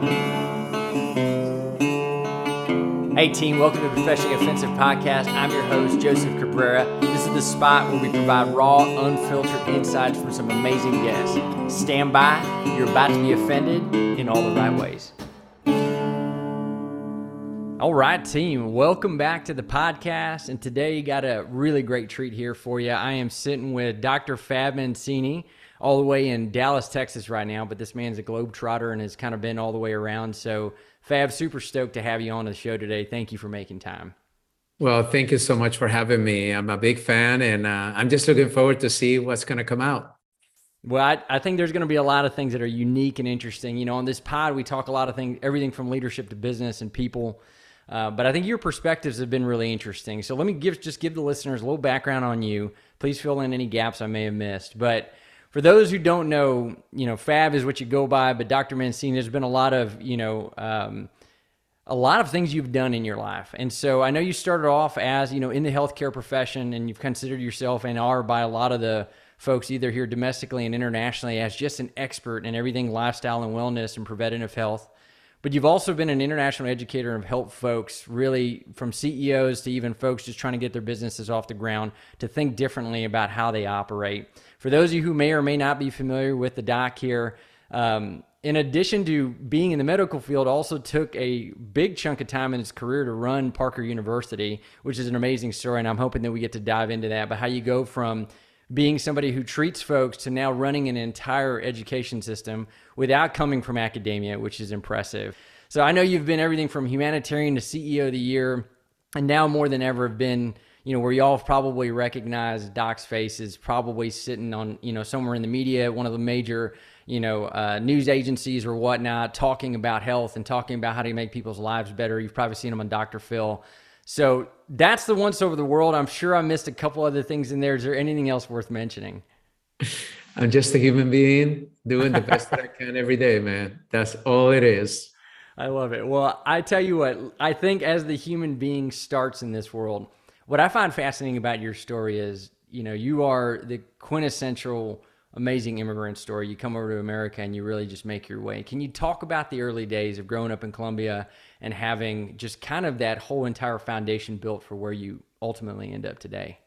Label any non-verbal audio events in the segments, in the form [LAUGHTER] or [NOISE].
Hey, team, welcome to the Professionally Offensive Podcast. I'm your host, Joseph Cabrera. This is the spot where we provide raw, unfiltered insights from some amazing guests. Stand by, you're about to be offended in all the right ways. All right, team, welcome back to the podcast. And today, you got a really great treat here for you. I am sitting with Dr. Fab Mancini all the way in Dallas, Texas right now, but this man's a globetrotter and has kind of been all the way around. So, Fab, super stoked to have you on the show today. Thank you for making time. Well, thank you so much for having me. I'm a big fan, and uh, I'm just looking forward to see what's going to come out. Well, I, I think there's going to be a lot of things that are unique and interesting. You know, on this pod, we talk a lot of things, everything from leadership to business and people. Uh, but I think your perspectives have been really interesting. So let me give just give the listeners a little background on you. Please fill in any gaps I may have missed. But for those who don't know, you know, Fab is what you go by, but Dr. Mancini, there's been a lot of, you know, um, a lot of things you've done in your life. And so I know you started off as, you know, in the healthcare profession and you've considered yourself and are by a lot of the folks either here domestically and internationally as just an expert in everything lifestyle and wellness and preventative health. But you've also been an international educator and have helped folks really from CEOs to even folks just trying to get their businesses off the ground to think differently about how they operate. For those of you who may or may not be familiar with the doc here, um, in addition to being in the medical field, also took a big chunk of time in his career to run Parker University, which is an amazing story. And I'm hoping that we get to dive into that. But how you go from being somebody who treats folks to now running an entire education system without coming from academia, which is impressive. So I know you've been everything from humanitarian to CEO of the year, and now more than ever have been, you know, where y'all have probably recognized Doc's face is probably sitting on, you know, somewhere in the media, one of the major, you know, uh, news agencies or whatnot, talking about health and talking about how to make people's lives better. You've probably seen him on Dr. Phil. So that's the once over the world. I'm sure I missed a couple other things in there. Is there anything else worth mentioning? I'm just a human being doing the best that I can every day, man. That's all it is. I love it. Well, I tell you what, I think as the human being starts in this world, what I find fascinating about your story is, you know, you are the quintessential amazing immigrant story. You come over to America and you really just make your way. Can you talk about the early days of growing up in Colombia and having just kind of that whole entire foundation built for where you ultimately end up today?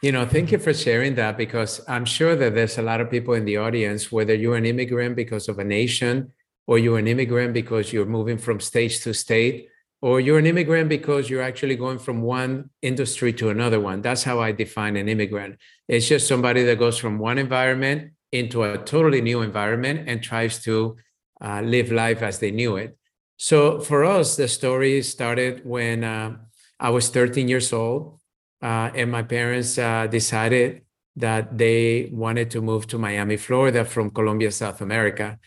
You know, thank you for sharing that because I'm sure that there's a lot of people in the audience, whether you're an immigrant because of a nation, or you're an immigrant because you're moving from state to state, or you're an immigrant because you're actually going from one industry to another one. That's how I define an immigrant. It's just somebody that goes from one environment into a totally new environment and tries to uh, live life as they knew it. So for us, the story started when uh, I was 13 years old, uh, and my parents uh, decided that they wanted to move to Miami, Florida from Colombia, South America.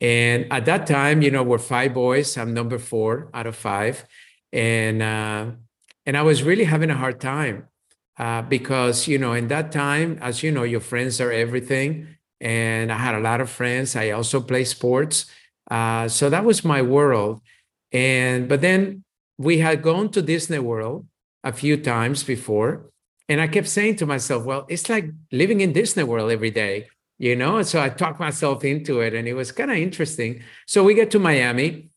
And at that time, you know, we're five boys. I'm number four out of five, and uh, and I was really having a hard time uh, because you know, in that time, as you know, your friends are everything, and I had a lot of friends. I also play sports. Uh, so that was my world. And but then we had gone to Disney World a few times before, and I kept saying to myself, "Well, it's like living in Disney World every day." You know, and so I talked myself into it, and it was kind of interesting. So we get to Miami,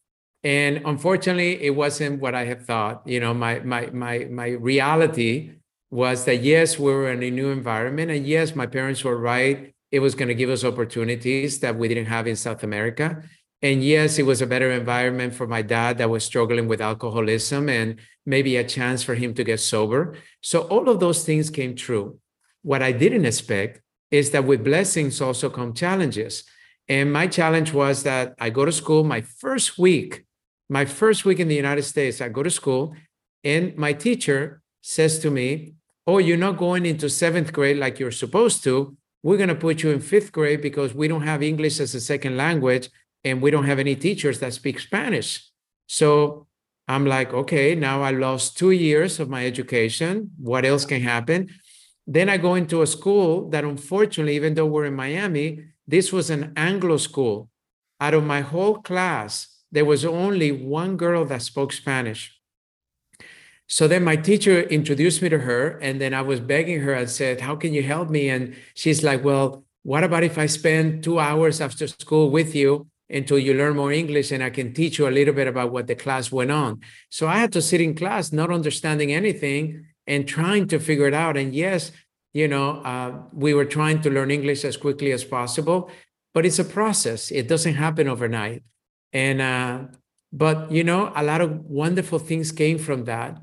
and unfortunately, it wasn't what I had thought. You know, my my my my reality was that yes, we were in a new environment, and yes, my parents were right. It was going to give us opportunities that we didn't have in South America. And yes, it was a better environment for my dad that was struggling with alcoholism and maybe a chance for him to get sober. So all of those things came true. What I didn't expect is that with blessings also come challenges. And my challenge was that I go to school my first week, my first week in the United States, I go to school and my teacher says to me, Oh, you're not going into seventh grade like you're supposed to. We're going to put you in fifth grade because we don't have English as a second language and we don't have any teachers that speak Spanish. So I'm like, okay, now I lost two years of my education. What else can happen? Then I go into a school that, unfortunately, even though we're in Miami, this was an Anglo school. Out of my whole class, there was only one girl that spoke Spanish. So then my teacher introduced me to her, and then I was begging her. I said, How can you help me? And she's like, Well, what about if I spend two hours after school with you until you learn more English and I can teach you a little bit about what the class went on. So I had to sit in class not understanding anything and trying to figure it out. And yes, you know, uh, we were trying to learn English as quickly as possible, but it's a process. It doesn't happen overnight. And, uh, but, you know, a lot of wonderful things came from that.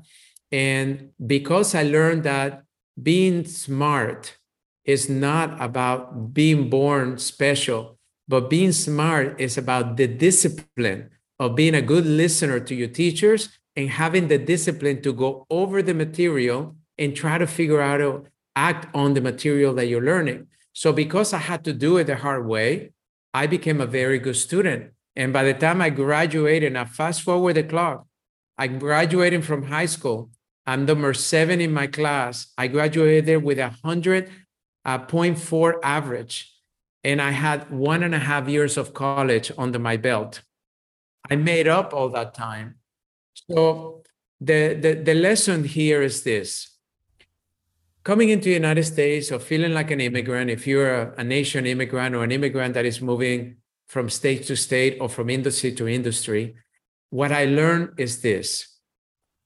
And because I learned that being smart is not about being born special, but being smart is about the discipline of being a good listener to your teachers and having the discipline to go over the material and try to figure out how to act on the material that you're learning. So because I had to do it the hard way, I became a very good student. And by the time I graduated, now fast forward the clock, I graduated from high school. I'm number seven in my class. I graduated with a hundred uh, point four average, and I had one and a half years of college under my belt. I made up all that time. So the, the, the lesson here is this. Coming into the United States or feeling like an immigrant, if you're a, a nation immigrant or an immigrant that is moving from state to state or from industry to industry, what I learned is this.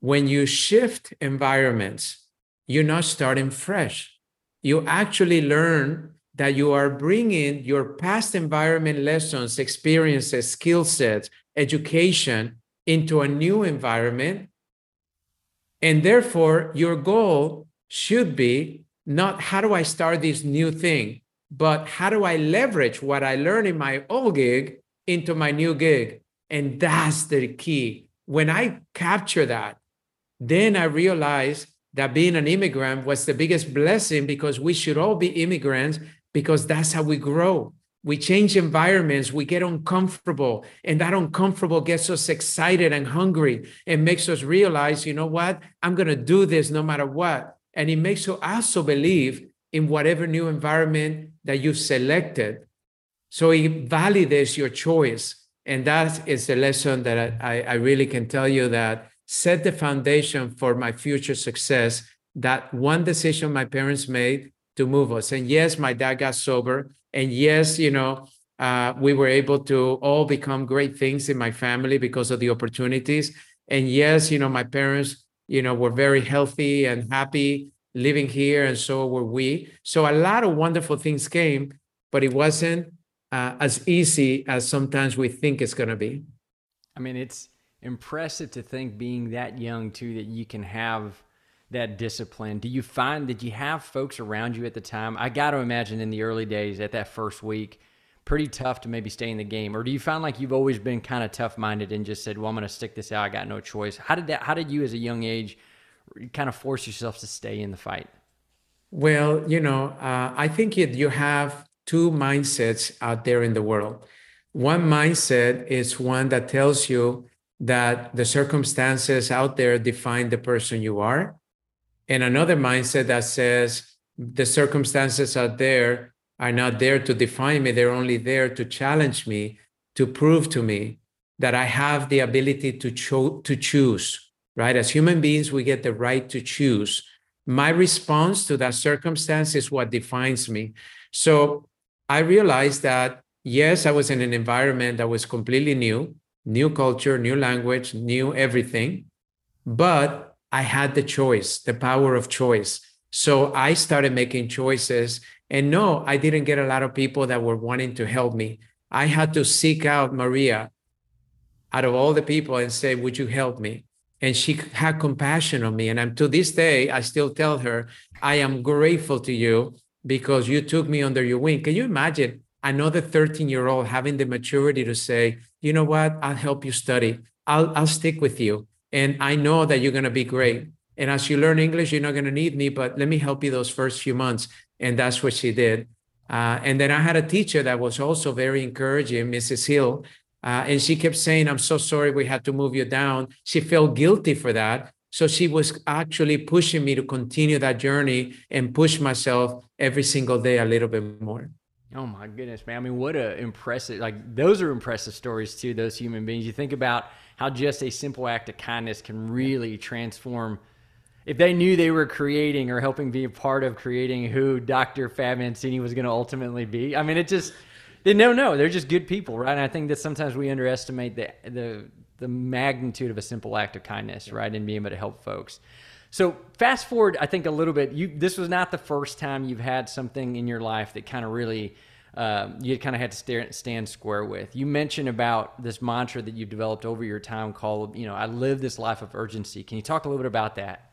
When you shift environments, you're not starting fresh. You actually learn that you are bringing your past environment lessons, experiences, skill sets, education into a new environment. And therefore, your goal should be not how do I start this new thing, but how do I leverage what I learned in my old gig into my new gig? And that's the key. When I capture that, then I realize that being an immigrant was the biggest blessing because we should all be immigrants because that's how we grow. We change environments, we get uncomfortable, and that uncomfortable gets us excited and hungry and makes us realize, you know what? I'm going to do this no matter what. And it makes you also believe in whatever new environment that you've selected. So it validates your choice. And that is the lesson that I, I really can tell you that set the foundation for my future success. That one decision my parents made to move us. And yes, my dad got sober. And yes, you know, uh, we were able to all become great things in my family because of the opportunities. And yes, you know, my parents, you know, were very healthy and happy living here, and so were we. So a lot of wonderful things came, but it wasn't uh, as easy as sometimes we think it's going to be. I mean, it's impressive to think being that young too that you can have that discipline. Do you find that you have folks around you at the time? I got to imagine in the early days at that first week, pretty tough to maybe stay in the game. Or do you find like you've always been kind of tough minded and just said, "Well, I'm going to stick this out. I got no choice." How did that? How did you, as a young age, kind of force yourself to stay in the fight? Well, you know, uh, I think it, you have two mindsets out there in the world. One mindset is one that tells you that the circumstances out there define the person you are. And another mindset that says the circumstances out there are not there to define me, they're only there to challenge me, to prove to me that I have the ability to, cho- to choose, right? As human beings, we get the right to choose. My response to that circumstance is what defines me. So I realized that, yes, I was in an environment that was completely new new culture, new language, new everything. But I had the choice, the power of choice. So I started making choices. And no, I didn't get a lot of people that were wanting to help me. I had to seek out Maria out of all the people and say, Would you help me? And she had compassion on me. And I'm to this day, I still tell her, I am grateful to you because you took me under your wing. Can you imagine another 13 year old having the maturity to say, you know what, I'll help you study. I'll, I'll stick with you. And I know that you're going to be great. And as you learn English, you're not going to need me, but let me help you those first few months. And that's what she did. Uh, and then I had a teacher that was also very encouraging, Mrs. Hill. Uh, and she kept saying, I'm so sorry we had to move you down. She felt guilty for that. So she was actually pushing me to continue that journey and push myself every single day a little bit more. Oh my goodness, man. I mean, what a impressive, like, those are impressive stories too, those human beings. You think about how just a simple act of kindness can really transform. If they knew they were creating or helping be a part of creating who Dr. Fab Mancini was going to ultimately be, I mean, it just, they no, no, they're just good people, right? And I think that sometimes we underestimate the the the magnitude of a simple act of kindness, right, and being able to help folks. So fast forward, I think a little bit. You this was not the first time you've had something in your life that kind of really um, you kind of had to stare, stand square with. You mentioned about this mantra that you've developed over your time called, you know, I live this life of urgency. Can you talk a little bit about that?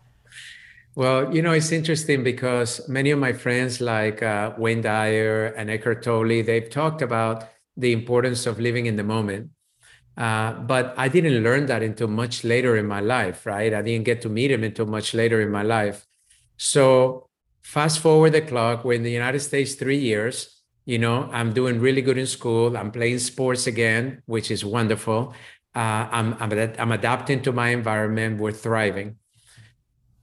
Well, you know, it's interesting because many of my friends, like uh, Wayne Dyer and Eckhart Tolle, they've talked about the importance of living in the moment. Uh, but I didn't learn that until much later in my life, right? I didn't get to meet him until much later in my life. So, fast forward the clock, we're in the United States three years. You know, I'm doing really good in school. I'm playing sports again, which is wonderful. Uh, I'm, I'm, I'm adapting to my environment. We're thriving.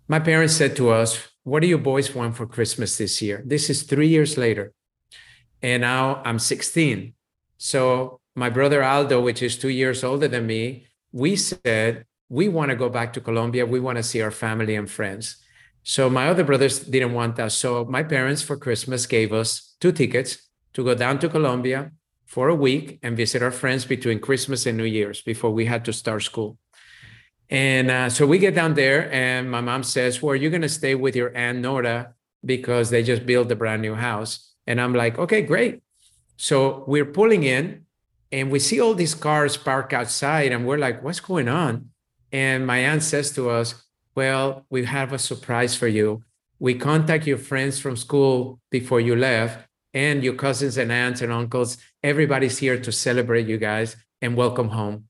My parents said to us, What do you boys want for Christmas this year? This is three years later. And now I'm 16. So my brother Aldo, which is two years older than me, we said, we want to go back to Colombia. We want to see our family and friends. So my other brothers didn't want that. So my parents for Christmas gave us two tickets to go down to Colombia for a week and visit our friends between Christmas and New Year's before we had to start school. And uh, so we get down there, and my mom says, Well, you're going to stay with your Aunt Nora because they just built a brand new house. And I'm like, Okay, great. So we're pulling in, and we see all these cars parked outside, and we're like, What's going on? And my aunt says to us, Well, we have a surprise for you. We contact your friends from school before you left, and your cousins and aunts and uncles. Everybody's here to celebrate you guys and welcome home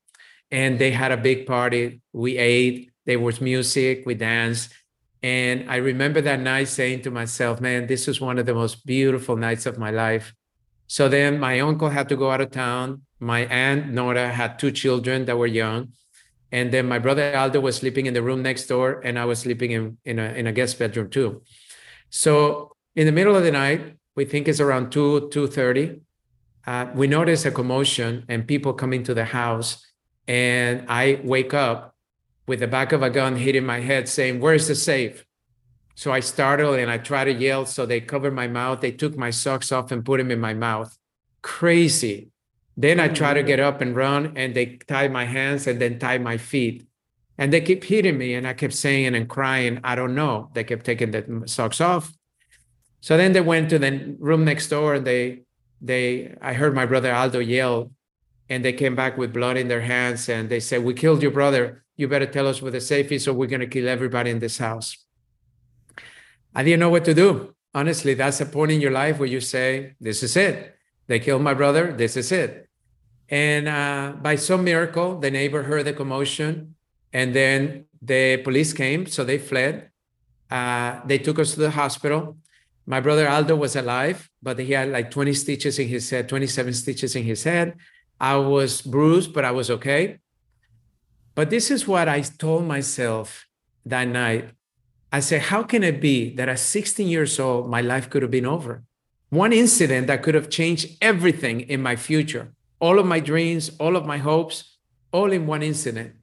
and they had a big party. We ate, there was music, we danced. And I remember that night saying to myself, man, this was one of the most beautiful nights of my life. So then my uncle had to go out of town. My aunt Nora had two children that were young. And then my brother Aldo was sleeping in the room next door, and I was sleeping in, in, a, in a guest bedroom too. So in the middle of the night, we think it's around 2, 2.30, uh, we notice a commotion and people coming to the house and I wake up with the back of a gun hitting my head saying, Where's the safe? So I startle and I try to yell. So they cover my mouth. They took my socks off and put them in my mouth. Crazy. Then I try to get up and run and they tie my hands and then tie my feet. And they keep hitting me. And I kept saying and crying, I don't know. They kept taking the socks off. So then they went to the room next door and they, they, I heard my brother Aldo yell, and they came back with blood in their hands and they said, We killed your brother. You better tell us where the safe is, or we're to kill everybody in this house. I didn't know what to do. Honestly, that's a point in your life where you say, This is it. They killed my brother. This is it. And uh, by some miracle, the neighbor heard the commotion, and then the police came. So they fled. Uh, they took us to the hospital. My brother Aldo was alive, but he had like 20 stitches in his head, 27 stitches in his head. I was bruised, but I was okay. But this is what I told myself that night. I said, How can it be that at 16 years old, my life could have been over? One incident that could have changed everything in my future, all of my dreams, all of my hopes, all in one incident.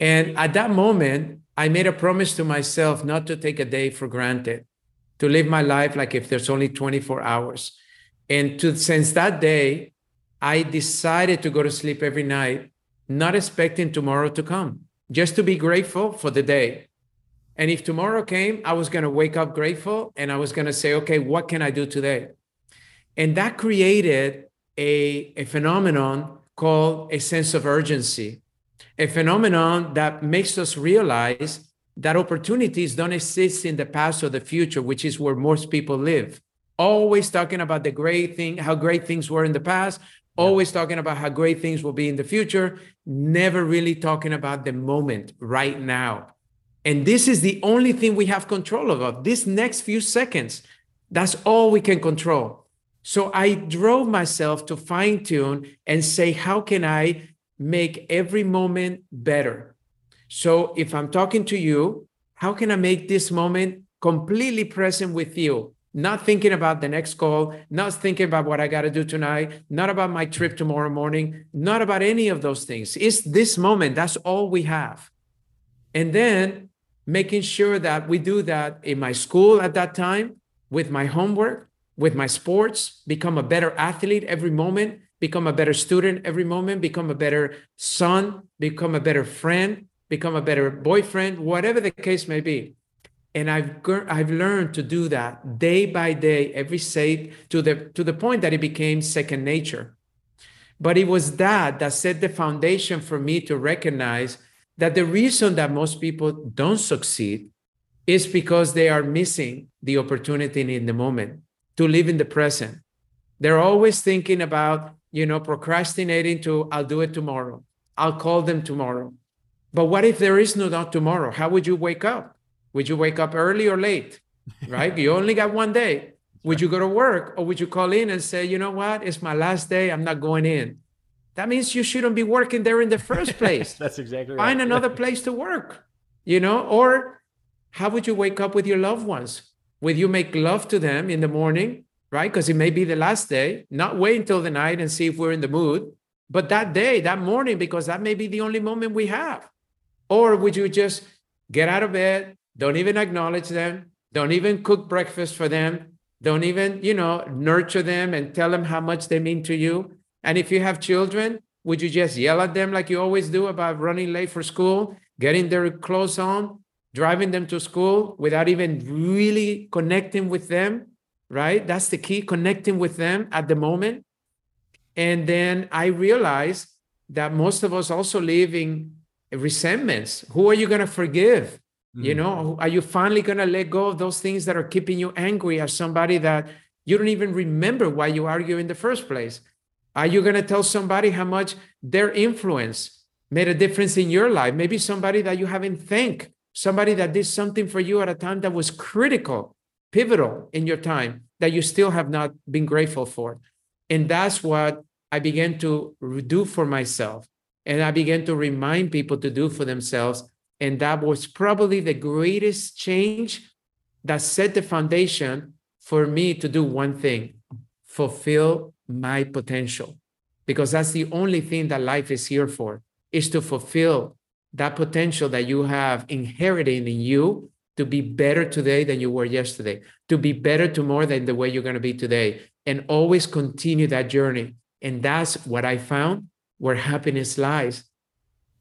And at that moment, I made a promise to myself not to take a day for granted, to live my life like if there's only 24 hours. And to since that day, I decided to go to sleep every night, not expecting tomorrow to come, just to be grateful for the day. And if tomorrow came, I was going to wake up grateful and I was going to say, okay, what can I do today? And that created a, a phenomenon called a sense of urgency, a phenomenon that makes us realize that opportunities don't exist in the past or the future, which is where most people live. Always talking about the great thing, how great things were in the past, always talking about how great things will be in the future, never really talking about the moment right now. And this is the only thing we have control of. This next few seconds, that's all we can control. So I drove myself to fine tune and say, how can I make every moment better? So if I'm talking to you, how can I make this moment completely present with you? not thinking about the next call, not thinking about what I got to do tonight, not about my trip tomorrow morning, not about any of those things. It's this moment. That's all we have. And then making sure that we do that in my school at that time with my homework, with my sports, become a better athlete every moment, become a better student every moment, become a better son, become a better friend, become a better boyfriend, whatever the case may be. And I've I've learned to do that day by day, every day, to the to the point that it became second nature. But it was that that set the foundation for me to recognize that the reason that most people don't succeed is because they are missing the opportunity in the moment to live in the present. They're always thinking about, you know, procrastinating to, I'll do it tomorrow. I'll call them tomorrow. But what if there is no not tomorrow? How would you wake up? Would you wake up early or late? [LAUGHS] Right? you only got one day. Would you go to work or would you call in and say, you know what? It's my last day. I'm not going in. That means you shouldn't be working there in the first [LAUGHS] place. That's exactly right. Find another [LAUGHS] place to work, you know, or how would you wake up with your loved ones? Would you make love to them in the morning, right? Because it may be the last day, not wait until the night and see if we're in the mood, but that day, that morning, because that may be the only moment we have. Or would you just get out of bed, don't even acknowledge them, don't even cook breakfast for them, don't even, you know, nurture them and tell them how much they mean to you? And if you have children, would you just yell at them like you always do about running late for school, getting their clothes on, driving them to school without even really connecting with them, right? That's the key, connecting with them at the moment. And then I realized that most of us also live in resentments. Who are you going to forgive? Mm. You know, are you finally going to let go of those things that are keeping you angry at somebody that you don't even remember why you argue in the first place? Are you going to tell somebody how much their influence made a difference in your life? Maybe somebody that you haven't thanked somebody that did something for you at a time that was critical, pivotal in your time that you still have not been grateful for. And that's what I began to do for myself. And I began to remind people to do for themselves. And that was probably the greatest change that set the foundation for me to do one thing fulfill my potential. Because that's the only thing that life is here for, is to fulfill that potential that you have inherited in you to be better today than you were yesterday, to be better tomorrow than the way you're going to be today, and always continue that journey. And that's what I found where happiness lies.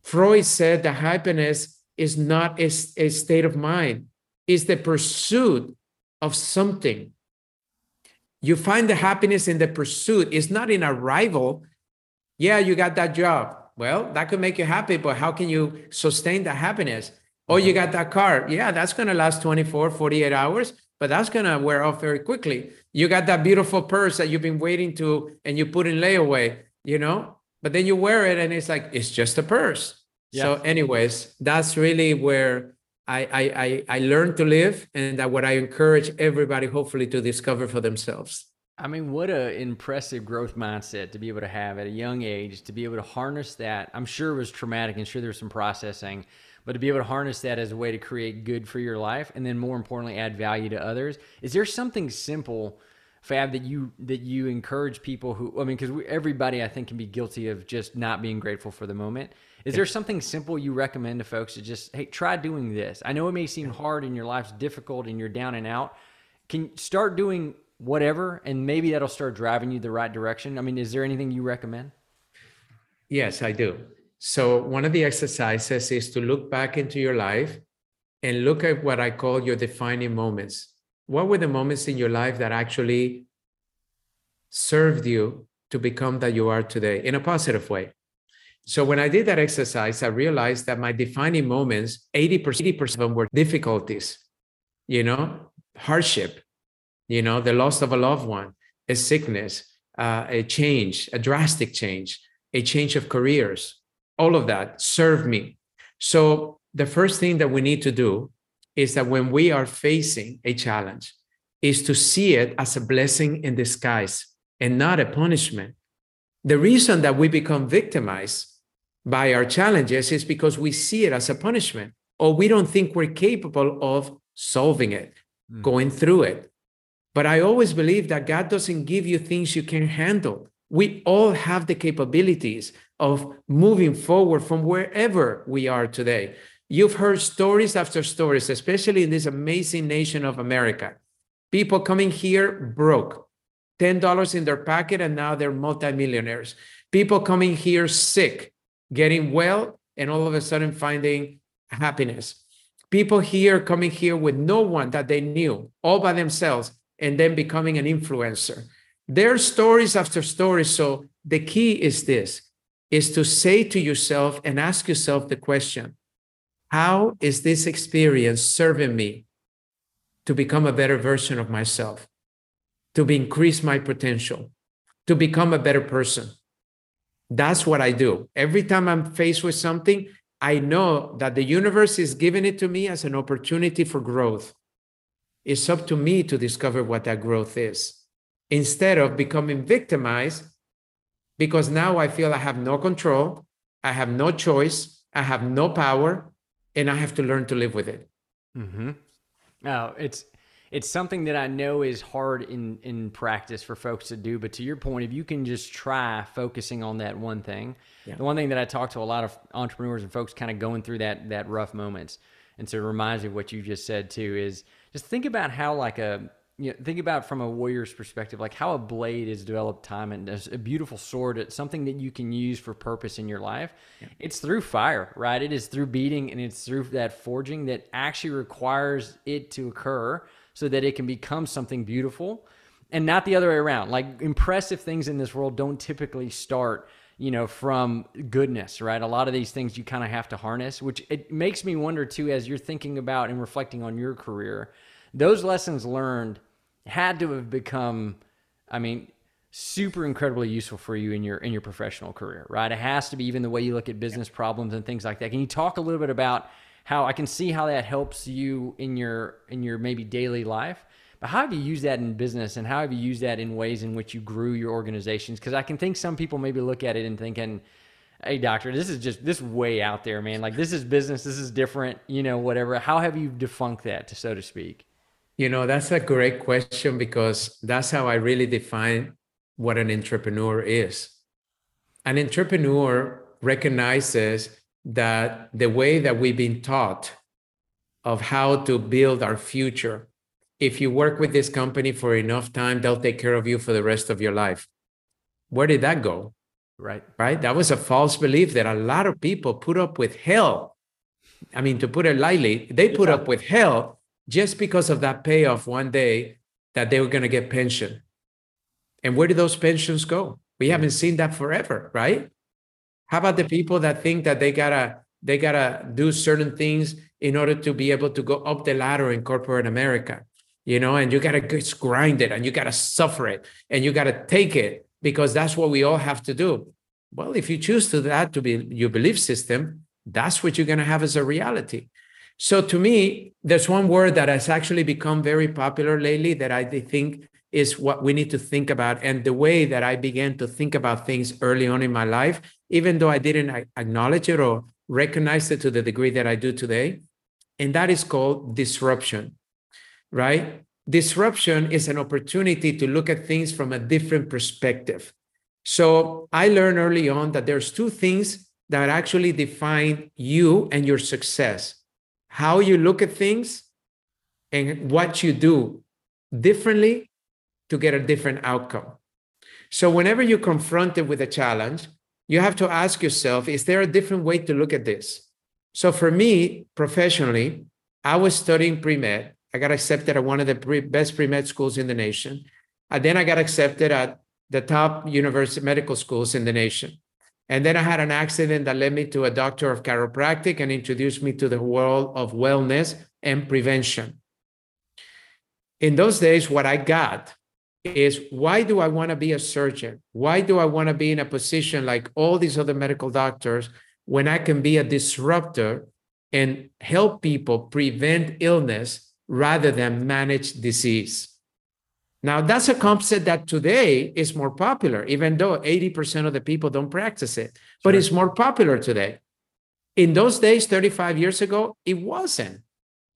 Freud said that happiness is not a, a state of mind, it's the pursuit of something. You find the happiness in the pursuit, it's not in arrival. Yeah, you got that job well, that could make you happy, but how can you sustain that happiness? Oh, you mm-hmm. got that car. Yeah, that's going to last 24, 48 hours, but that's going to wear off very quickly. You got that beautiful purse that you've been waiting to and you put in layaway, you know, but then you wear it and it's like, it's just a purse. So, anyways, that's really where I, I, I, learned to live and that what I encourage everybody hopefully to discover for themselves. I mean, what an impressive growth mindset to be able to have at a young age, to be able to harness that. I'm sure it was traumatic and sure there was some processing, but to be able to harness that as a way to create good for your life and then more importantly add value to others. Is there something simple Fab that you that you encourage people who I mean cuz everybody I think can be guilty of just not being grateful for the moment. Is there something simple you recommend to folks to just hey try doing this? I know it may seem hard and your life's difficult and you're down and out. Can start doing whatever, and maybe that'll start driving you the right direction. I mean, is there anything you recommend? Yes, I do. So, one of the exercises is to look back into your life and look at what I call your defining moments. What were the moments in your life that actually served you to become that you are today in a positive way? So when I did that exercise, I realized that my defining moments, 80%, 80% of them were difficulties, you know, hardship, you know, the loss of a loved one, a sickness, uh, a change, a drastic change, a change of careers, all of that served me. So the first thing that we need to do is that when we are facing a challenge, is to see it as a blessing in disguise and not a punishment. The reason that we become victimized by our challenges is because we see it as a punishment or we don't think we're capable of solving it, mm. going through it. But I always believe that God doesn't give you things you can't handle. We all have the capabilities of moving forward from wherever we are today. You've heard stories after stories, especially in this amazing nation of America. People coming here broke, $10 in their pocket and now they're multimillionaires. People coming here sick, getting well, and all of a sudden finding happiness. People here coming here with no one that they knew, all by themselves, and then becoming an influencer. There are stories after stories. So the key is this is to say to yourself and ask yourself the question how is this experience serving me to become a better version of myself, to increase my potential, to become a better person? That's what I do. Every time I'm faced with something, I know that the universe is giving it to me as an opportunity for growth. It's up to me to discover what that growth is instead of becoming victimized because now I feel I have no control, I have no choice, I have no power, and I have to learn to live with it. Mm-hmm. Oh, it's it's something that I know is hard in in practice for folks to do. But to your point, if you can just try focusing on that one thing, yeah. the one thing that I talk to a lot of entrepreneurs and folks kind of going through that that rough moments, and so it reminds me of what you just said too is just think about how like a you know, think about from a warrior's perspective, like how a blade is developed time and a beautiful sword. It's something that you can use for purpose in your life. Yeah. It's through fire, right? It is through beating and it's through that forging that actually requires it to occur so that it can become something beautiful and not the other way around. Like impressive things in this world don't typically start you know from goodness right a lot of these things you kind of have to harness which it makes me wonder too as you're thinking about and reflecting on your career those lessons learned had to have become, I mean, super incredibly useful for you in your in your professional career, right? It has to be even the way you look at business problems and things like that. Can you talk a little bit about how I can see how that helps you in your in your maybe daily life? But how have you used that in business and how have you used that in ways in which you grew your organizations? Because I can think some people maybe look at it and thinking, hey doctor this is just this way out there man like this is business this is different you know whatever how have you defunct that so to speak you know, that's a great question because that's how I really define what an entrepreneur is. An entrepreneur recognizes that the way that we've been taught of how to build our future, if you work with this company for enough time, they'll take care of you for the rest of your life. Where did that go? Right. Right. That was a false belief that a lot of people put up with hell. I mean, to put it lightly, they put yeah. up with hell just because of that payoff one day that they were going to get pension. And where did those pensions go? We haven't seen that forever, right? How about the people that think that they gotta they gotta do certain things in order to be able to go up the ladder in corporate America, you know, and you gotta grind it and you gotta suffer it and you gotta take it because that's what we all have to do. Well, if you choose to that to be your belief system, that's what you're gonna have as a reality. So to me, there's one word that has actually become very popular lately that I think is what we need to think about. And the way that I began to think about things early on in my life, even though I didn't acknowledge it or recognize it to the degree that I do today, and that is called disruption, right? Disruption is an opportunity to look at things from a different perspective. So I learned early on that there's two things that actually define you and your success how you look at things and what you do differently to get a different outcome. So, whenever you're confronted with a challenge, you have to ask yourself is there a different way to look at this? So, for me, professionally, I was studying pre med. I got accepted at one of the pre- best pre med schools in the nation. And then I got accepted at the top university medical schools in the nation. And then I had an accident that led me to a doctor of chiropractic and introduced me to the world of wellness and prevention. In those days, what I got is why do I want to be a surgeon? Why do I want to be in a position like all these other medical doctors when I can be a disruptor and help people prevent illness rather than manage disease? Now, that's a concept that today is more popular, even though 80% of the people don't practice it, but sure. it's more popular today. In those days, 35 years ago, it wasn't.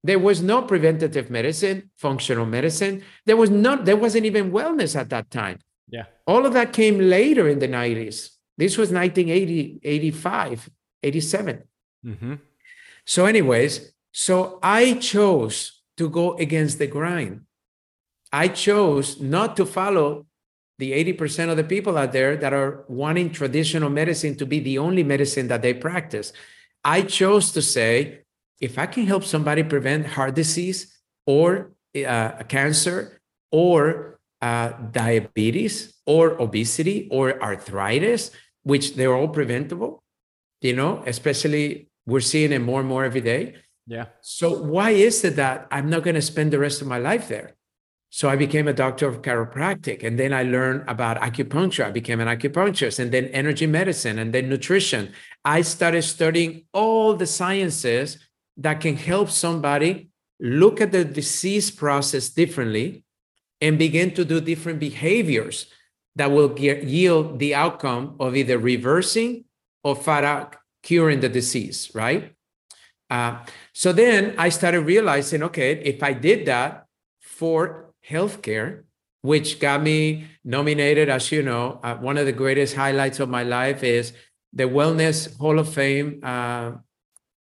There was no preventative medicine, functional medicine. There was not, there wasn't even wellness at that time. Yeah. All of that came later in the 90s. This was 1980, 85, 87. Mm-hmm. So, anyways, so I chose to go against the grind. I chose not to follow the 80% of the people out there that are wanting traditional medicine to be the only medicine that they practice. I chose to say, if I can help somebody prevent heart disease or uh, cancer or uh, diabetes or obesity or arthritis, which they're all preventable, you know, especially we're seeing it more and more every day. Yeah. So why is it that I'm not going to spend the rest of my life there? So I became a doctor of chiropractic, and then I learned about acupuncture. I became an acupuncturist, and then energy medicine, and then nutrition. I started studying all the sciences that can help somebody look at the disease process differently and begin to do different behaviors that will get, yield the outcome of either reversing or fat out curing the disease, right? Uh, so then I started realizing, okay, if I did that for healthcare, which got me nominated, as you know, uh, one of the greatest highlights of my life is the Wellness Hall of Fame, uh,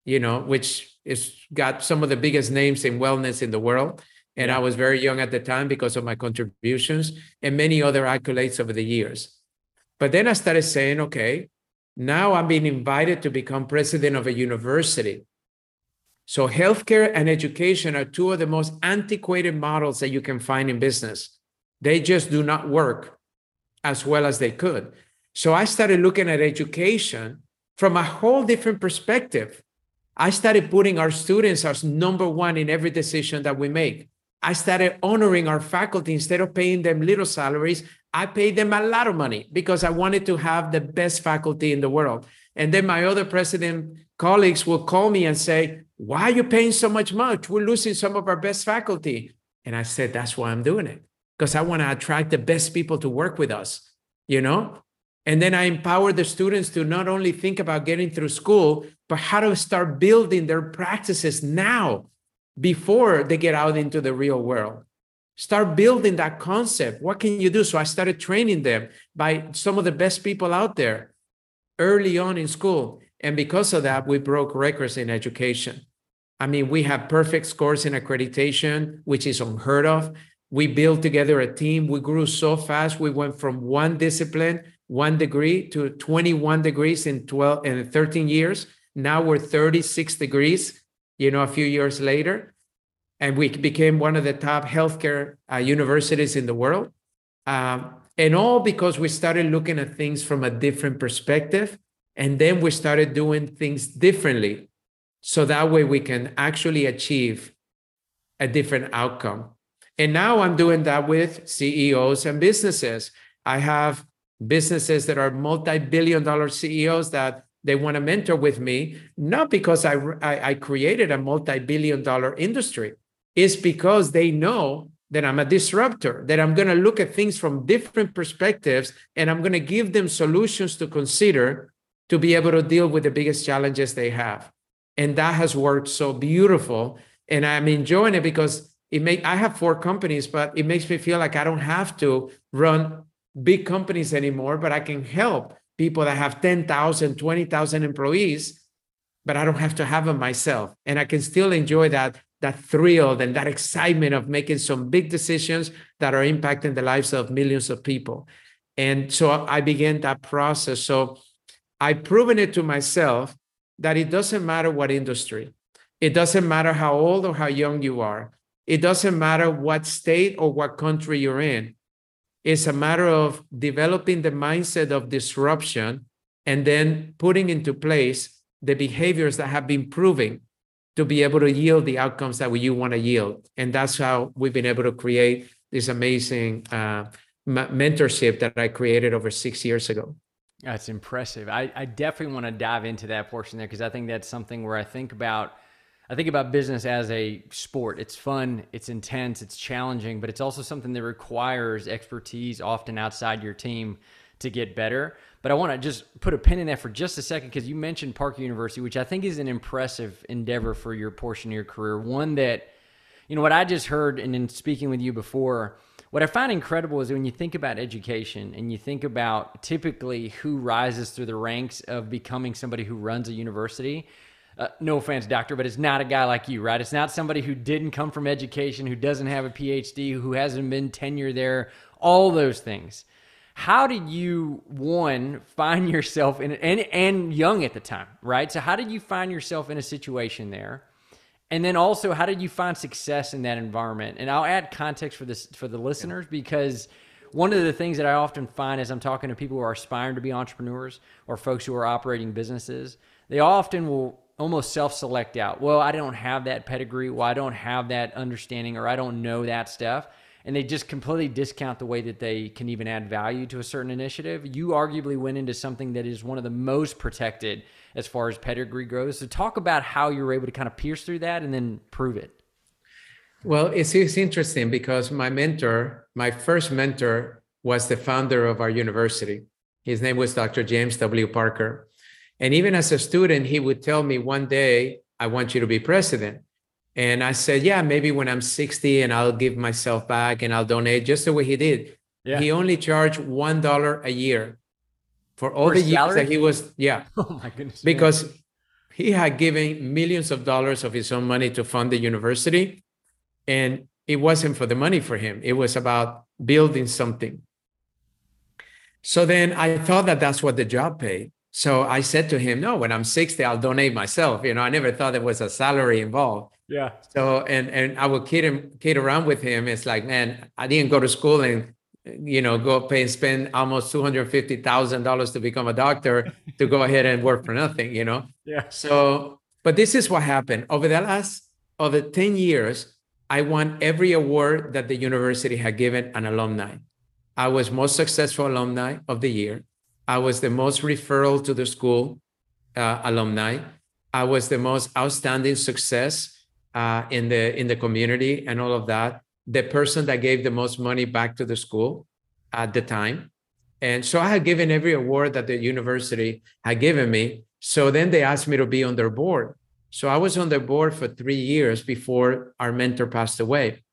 you know, which is got some of the biggest names in wellness in the world. And yeah. I was very young at the time because of my contributions and many other accolades over the years. But then I started saying, okay, now I'm being invited to become president of a university. So, healthcare and education are two of the most antiquated models that you can find in business. They just do not work as well as they could. So, I started looking at education from a whole different perspective. I started putting our students as number one in every decision that we make. I started honoring our faculty instead of paying them little salaries. I paid them a lot of money because I wanted to have the best faculty in the world. And then my other president colleagues will call me and say, Why are you paying so much much? We're losing some of our best faculty. And I said, That's why I'm doing it because I want to attract the best people to work with us, you know? And then I empower the students to not only think about getting through school, but how to start building their practices now before they get out into the real world. Start building that concept. What can you do? So I started training them by some of the best people out there early on in school. And because of that, we broke records in education. I mean, we have perfect scores in accreditation, which is unheard of. We built together a team. We grew so fast. We went from one discipline, one degree, to 21 degrees in 12 and 13 years. Now we're 36 degrees you know, a few years later. And we became one of the top healthcare uh, universities in the world. Um, and all because we started looking at things from a different perspective. And then we started doing things differently. So that way we can actually achieve a different outcome. And now I'm doing that with CEOs and businesses. I have businesses that are multi billion dollar CEOs that they want to mentor with me, not because I, I, I created a multi billion dollar industry, it's because they know that I'm a disruptor, that I'm going to look at things from different perspectives and I'm going to give them solutions to consider to be able to deal with the biggest challenges they have. And that has worked so beautiful. And I'm enjoying it because it make I have four companies, but it makes me feel like I don't have to run big companies anymore, but I can help people that have 10,000, 20,000 employees, but I don't have to have them myself. And I can still enjoy that, that thrill and that excitement of making some big decisions that are impacting the lives of millions of people. And so I began that process. So I've proven it to myself that it doesn't matter what industry, it doesn't matter how old or how young you are, it doesn't matter what state or what country you're in. It's a matter of developing the mindset of disruption and then putting into place the behaviors that have been proven to be able to yield the outcomes that you want to yield. And that's how we've been able to create this amazing uh, mentorship that I created over six years ago. That's impressive. I, I definitely want to dive into that portion there because I think that's something where I think about I think about business as a sport. It's fun, it's intense, it's challenging, but it's also something that requires expertise often outside your team to get better. But I want to just put a pin in that for just a second because you mentioned Parker University, which I think is an impressive endeavor for your portion of your career. One that, you know, what I just heard and in speaking with you before, what I find incredible is when you think about education and you think about typically who rises through the ranks of becoming somebody who runs a university uh, no offense, doctor, but it's not a guy like you, right? It's not somebody who didn't come from education, who doesn't have a PhD, who hasn't been tenure there, all those things. how did you one find [LAUGHS] yourself in and and young at the time, right? So how did you find yourself in a situation there? And then also, how did you find success in that environment? And I'll add context for this for the listeners because one of the things that I often find as I'm talking to people who are aspiring to be entrepreneurs or folks who are operating businesses, they often will almost self-select out. Well, I don't have that pedigree. Well, I don't have that understanding, or I don't know that stuff. And they just completely discount the way that they can even add value to a certain initiative. You arguably went into something that is one of the most protected as far as pedigree goes. So, talk about how you were able to kind of pierce through that and then prove it. Well, it's, it's interesting because my mentor, my first mentor, was the founder of our university. His name was Dr. James W. Parker. And even as a student, he would tell me one day, I want you to be president. And I said, Yeah, maybe when I'm 60 and I'll give myself back and I'll donate just the way he did. Yeah. He only charged $1 a year for all for the years that he was, yeah. [LAUGHS] Oh my goodness. Because man. he had given millions of dollars of his own money to fund the university. And it wasn't for the money for him, it was about building something. So then I thought that that's what the job paid. So I said to him, no, when I'm 60, I'll donate myself. You know, I never thought there was a salary involved. Yeah. So, and, and I would kid him, kid around with him. It's like, man, I didn't go to school and, you know, go pay and spend almost $250,000 to become a doctor to go ahead and work for nothing, you know? [LAUGHS] Yeah. So, but this is what happened over the last, over 10 years, I won every award that the university had given an alumni. I was most successful alumni of the year. I was the most referral to the school uh, alumni. I was the most outstanding success uh, in the in the community and all of that. The person that gave the most money back to the school at the time, and so I had given every award that the university had given me. So then they asked me to be on their board. So I was on the board for three years before our mentor passed away.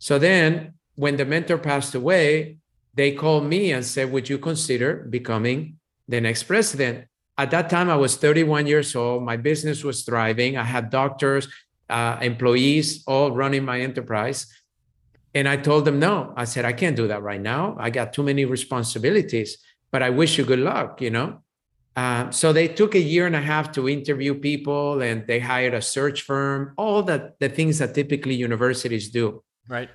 So then when the mentor passed away, they called me and said, Would you consider becoming the next president? At that time, I was 31 years old. My business was thriving. I had doctors, uh, employees, all running my enterprise. And I told them, No, I said, I can't do that right now. I got too many responsibilities, but I wish you good luck, you know? Uh, so they took a year and a half to interview people and they hired a search firm, all the, the things that typically universities do. Right.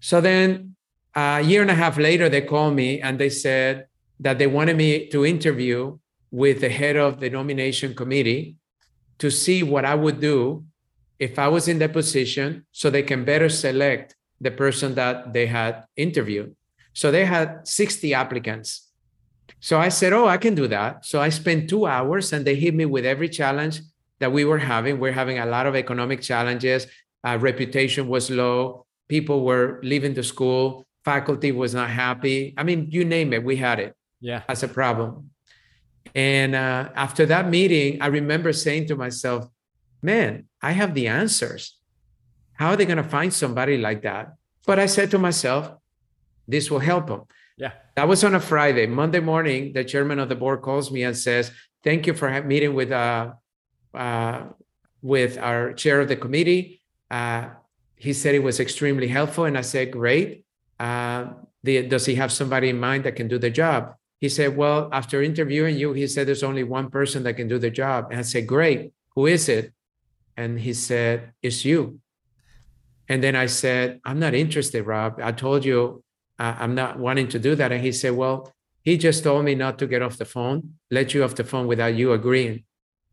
So then a year and a half later, they called me and they said that they wanted me to interview with the head of the nomination committee to see what I would do if I was in that position so they can better select the person that they had interviewed. So they had 60 applicants. So I said, Oh, I can do that. So I spent two hours and they hit me with every challenge that we were having. We're having a lot of economic challenges. Uh, reputation was low. People were leaving the school faculty was not happy. I mean, you name it, we had it. Yeah. As a problem. And uh, after that meeting, I remember saying to myself, man, I have the answers. How are they going to find somebody like that? But I said to myself, this will help them. Yeah. That was on a Friday. Monday morning, the chairman of the board calls me and says, thank you for meeting with, uh, uh, with our chair of the committee. Uh, he said it was extremely helpful. And I said, great uh, the, does he have somebody in mind that can do the job? He said, well, after interviewing you, he said, there's only one person that can do the job. And I said, great. Who is it? And he said, it's you. And then I said, I'm not interested, Rob. I told you uh, I'm not wanting to do that. And he said, well, he just told me not to get off the phone, let you off the phone without you agreeing.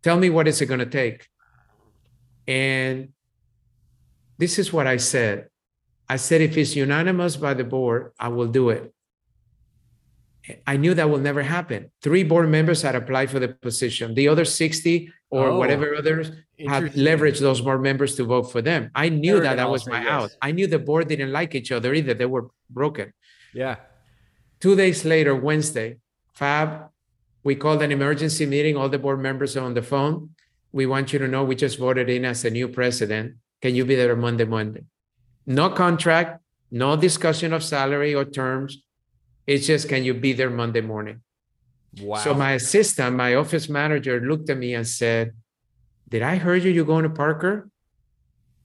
Tell me what is it going to take? And this is what I said. I said, if it's unanimous by the board, I will do it. I knew that will never happen. Three board members had applied for the position. The other 60 or oh, whatever others had leveraged those board members to vote for them. I knew that that was my yes. out. I knew the board didn't like each other either. They were broken. Yeah. Two days later, Wednesday, Fab, we called an emergency meeting. All the board members are on the phone. We want you to know we just voted in as a new president. Can you be there Monday, Monday? No contract, no discussion of salary or terms. It's just, can you be there Monday morning? Wow. So my assistant, my office manager looked at me and said, Did I hear you? You're going to Parker?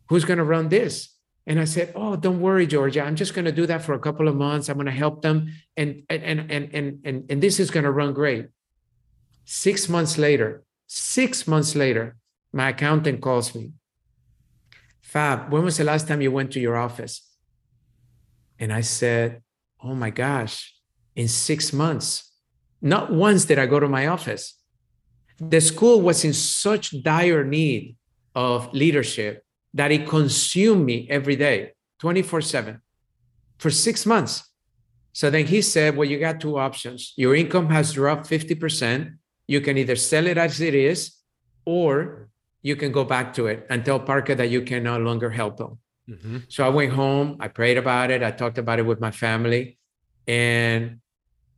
Who's going to run this? And I said, "Oh, don't worry, Georgia. I'm just going to do that for a couple of months. I'm going to help them, and and and and and and, and this is going to run great." Six months later, six months later, my accountant calls me. Fab, when was the last time you went to your office? And I said, Oh my gosh, in six months. Not once did I go to my office. The school was in such dire need of leadership that it consumed me every day, 24 7, for six months. So then he said, Well, you got two options. Your income has dropped 50%. You can either sell it as it is, or you can go back to it and tell Parker that you can no longer help them. Mm-hmm. So I went home, I prayed about it, I talked about it with my family. And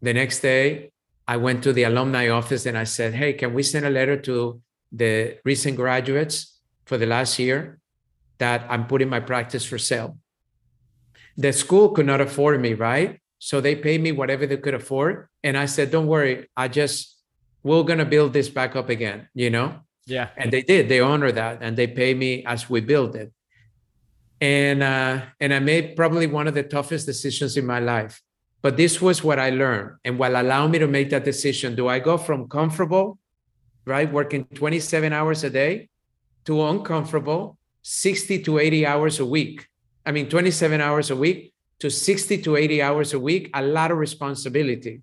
the next day, I went to the alumni office and I said, Hey, can we send a letter to the recent graduates for the last year that I'm putting my practice for sale? The school could not afford me, right? So they paid me whatever they could afford. And I said, Don't worry, I just, we're going to build this back up again, you know? Yeah. And they did, they honor that and they pay me as we build it and uh, and I made probably one of the toughest decisions in my life. But this was what I learned, and what allowed me to make that decision. Do I go from comfortable, right, working 27 hours a day, to uncomfortable, 60 to 80 hours a week? I mean, 27 hours a week to 60 to 80 hours a week. A lot of responsibility,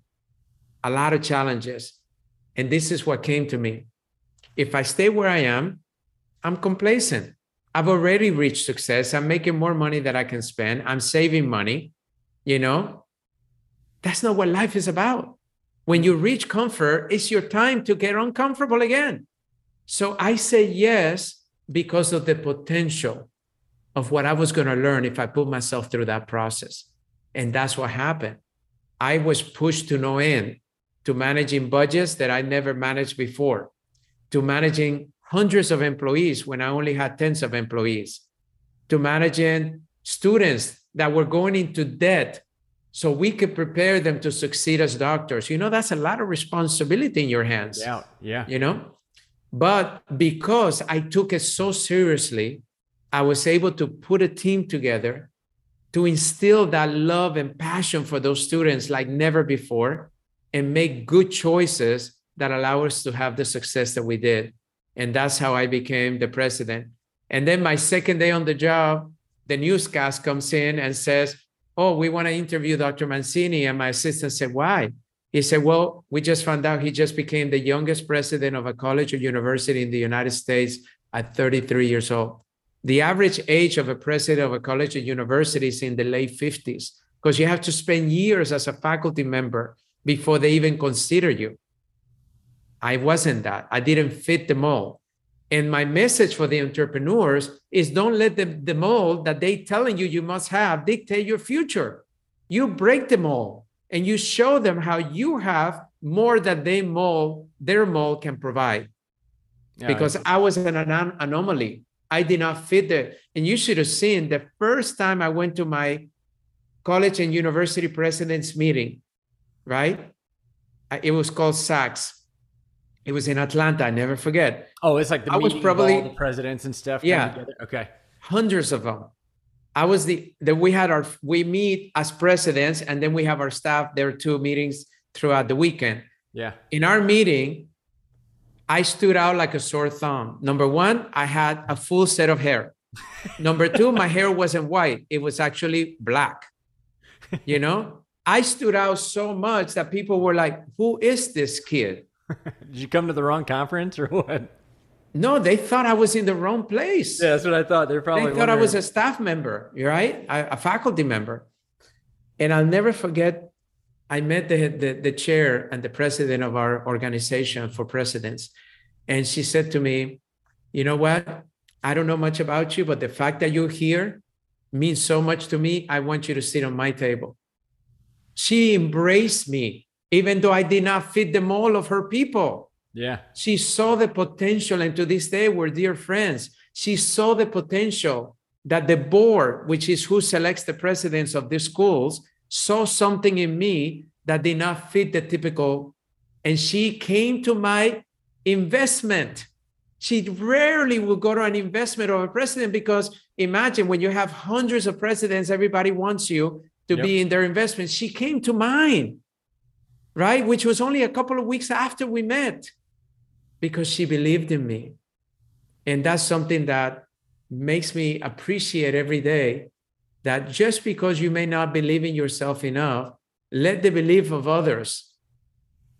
a lot of challenges, and this is what came to me. If I stay where I am, I'm complacent. I've already reached success. I'm making more money that I can spend. I'm saving money. You know, that's not what life is about. When you reach comfort, it's your time to get uncomfortable again. So I say yes because of the potential of what I was going to learn if I put myself through that process. And that's what happened. I was pushed to no end to managing budgets that I never managed before, to managing hundreds of employees when I only had tens of employees, to managing students that were going into debt so we could prepare them to succeed as doctors. You know, that's a lot of responsibility in your hands. Yeah. Yeah. You know, but because I took it so seriously, I was able to put a team together to instill that love and passion for those students like never before and make good choices that allow us to have the success that we did. And that's how I became the president. And then my second day on the job, the newscast comes in and says, Oh, we want to interview Dr. Mancini. And my assistant said, Why? He said, Well, we just found out he just became the youngest president of a college or university in the United States at 33 years old. The average age of a president of a college or university is in the late 50s because you have to spend years as a faculty member before they even consider you. I wasn't that. I didn't fit the mold. And my message for the entrepreneurs is don't let the, the mold that they telling you you must have dictate your future. You break the mold and you show them how you have more that they mold, their mold can provide. Yeah, because I was an anom- anomaly. I did not fit there. And you should have seen the first time I went to my college and university president's meeting, right? It was called SACS, it was in Atlanta. I never forget. Oh, it's like the I was probably the presidents and stuff. Yeah. Okay. Hundreds of them. I was the that we had our we meet as presidents and then we have our staff. There are two meetings throughout the weekend. Yeah. In our meeting, I stood out like a sore thumb. Number one, I had a full set of hair. [LAUGHS] Number two, my hair wasn't white; it was actually black. You know, I stood out so much that people were like, "Who is this kid?" [LAUGHS] Did you come to the wrong conference or what? No, they thought I was in the wrong place. Yeah, that's what I thought. They're probably they thought wondering. I was a staff member, right? A, faculty member. And I'll never forget. I met the, the the chair and the president of our organization for presidents, and she said to me, "You know what? I don't know much about you, but the fact that you're here means so much to me. I want you to sit on my table." She embraced me even though I did not fit the mold of her people. Yeah. She saw the potential, and to this day, we're dear friends. She saw the potential that the board, which is who selects the presidents of the schools, saw something in me that did not fit the typical. And she came to my investment She rarely will go to an investment of a president because imagine when you have hundreds of presidents, everybody wants you to Yep. be in their investment. She came to mine, right? Which was only a couple of weeks after we met because she believed in me. And that's something that makes me appreciate every day that just because you may not believe in yourself enough, let the belief of others